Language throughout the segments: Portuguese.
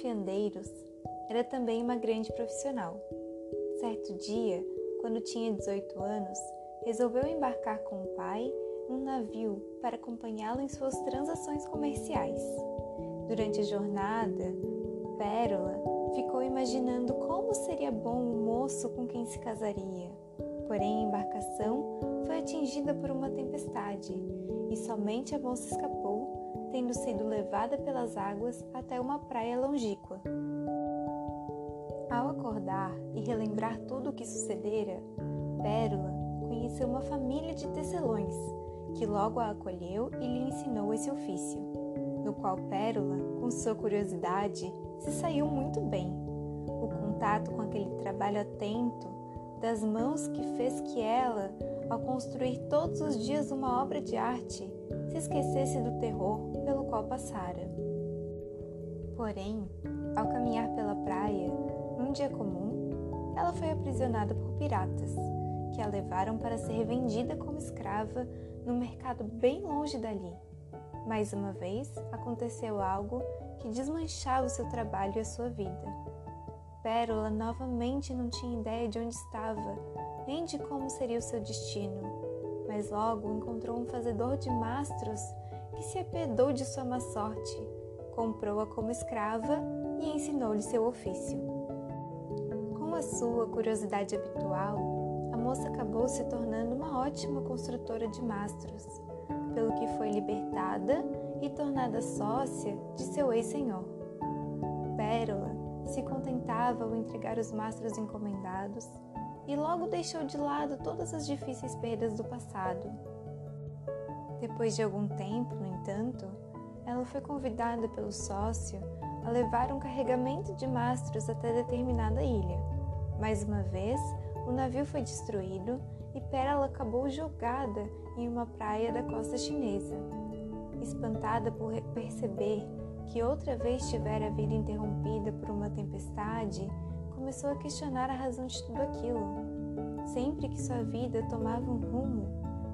fiandeiros, era também uma grande profissional. Certo dia, quando tinha 18 anos, resolveu embarcar com o pai num navio para acompanhá-lo em suas transações comerciais. Durante a jornada, Pérola ficou imaginando como seria bom o moço com quem se casaria. Porém, a embarcação foi atingida por uma tempestade e somente a moça escapou, tendo sido levada pelas águas até uma praia longínqua. Ao acordar e relembrar tudo o que sucedera, Pérola conheceu uma família de tecelões, que logo a acolheu e lhe ensinou esse ofício, no qual Pérola, com sua curiosidade, se saiu muito bem. O contato com aquele trabalho atento das mãos que fez que ela, ao construir todos os dias uma obra de arte, se esquecesse do terror pelo qual passara. Porém, ao caminhar pela praia, num dia comum, ela foi aprisionada por piratas, que a levaram para ser vendida como escrava no mercado bem longe dali. Mais uma vez, aconteceu algo que desmanchava o seu trabalho e a sua vida. Pérola novamente não tinha ideia de onde estava, nem de como seria o seu destino, mas logo encontrou um fazedor de mastros que se apedou de sua má sorte, comprou-a como escrava e ensinou-lhe seu ofício. Com a sua curiosidade habitual, a moça acabou se tornando uma ótima construtora de mastros, pelo que foi libertada e tornada sócia de seu ex-senhor. Pérola se contentava ao entregar os mastros encomendados e logo deixou de lado todas as difíceis perdas do passado. Depois de algum tempo, no entanto, ela foi convidada pelo sócio a levar um carregamento de mastros até determinada ilha. Mais uma vez, o navio foi destruído e Pérola acabou jogada em uma praia da costa chinesa. Espantada por perceber que outra vez tivera a vida interrompida por uma tempestade, começou a questionar a razão de tudo aquilo. Sempre que sua vida tomava um rumo,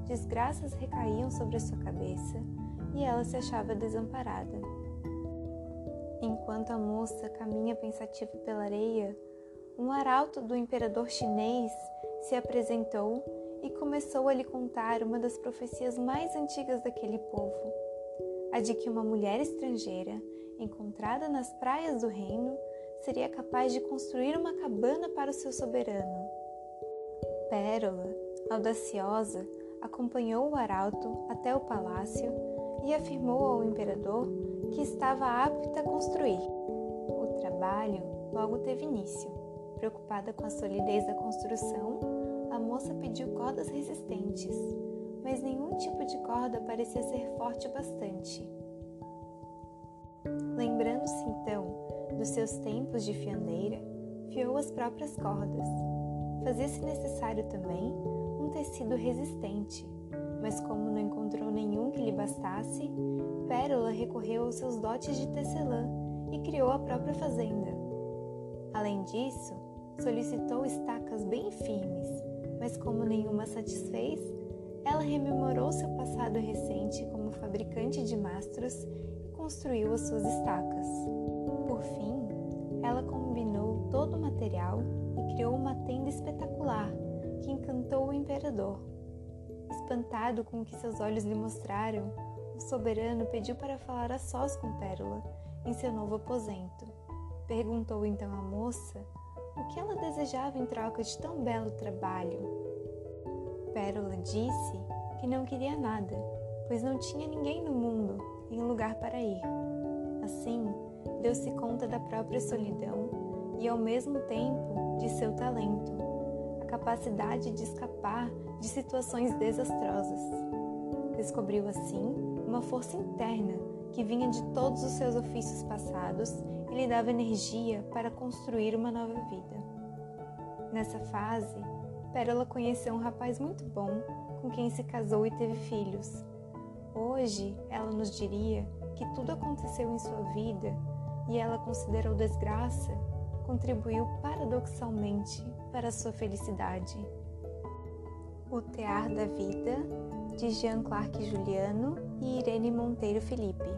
desgraças recaíam sobre a sua cabeça e ela se achava desamparada. Enquanto a moça caminha pensativa pela areia, um arauto do imperador chinês se apresentou e começou a lhe contar uma das profecias mais antigas daquele povo a de que uma mulher estrangeira, encontrada nas praias do reino, seria capaz de construir uma cabana para o seu soberano. Pérola, audaciosa, acompanhou o arauto até o palácio e afirmou ao imperador que estava apta a construir. O trabalho logo teve início. Preocupada com a solidez da construção, a moça pediu cordas resistentes, mas nenhum tipo de corda parecia ser forte o bastante. Lembrando-se então dos seus tempos de fiandeira, fiou as próprias cordas. Fazia-se necessário também um tecido resistente, mas como não encontrou nenhum que lhe bastasse, Pérola recorreu aos seus dotes de tecelã e criou a própria fazenda. Além disso, solicitou estacas bem firmes, mas como nenhuma satisfez, ela rememorou seu passado recente como fabricante de mastros e construiu as suas estacas. Por fim, ela combinou todo o material e criou uma tenda espetacular que encantou o imperador. Espantado com o que seus olhos lhe mostraram, o soberano pediu para falar a sós com Pérola em seu novo aposento. Perguntou então à moça o que ela desejava em troca de tão belo trabalho. Pérola disse que não queria nada, pois não tinha ninguém no mundo em lugar para ir. Assim, deu-se conta da própria solidão e, ao mesmo tempo, de seu talento, a capacidade de escapar de situações desastrosas. Descobriu assim uma força interna que vinha de todos os seus ofícios passados e lhe dava energia para construir uma nova vida. Nessa fase, Pérola conheceu um rapaz muito bom com quem se casou e teve filhos. Hoje, ela nos diria que tudo aconteceu em sua vida e ela considerou desgraça contribuiu paradoxalmente para sua felicidade. O Tear da Vida, de Jean Clark Juliano e Irene Monteiro Felipe.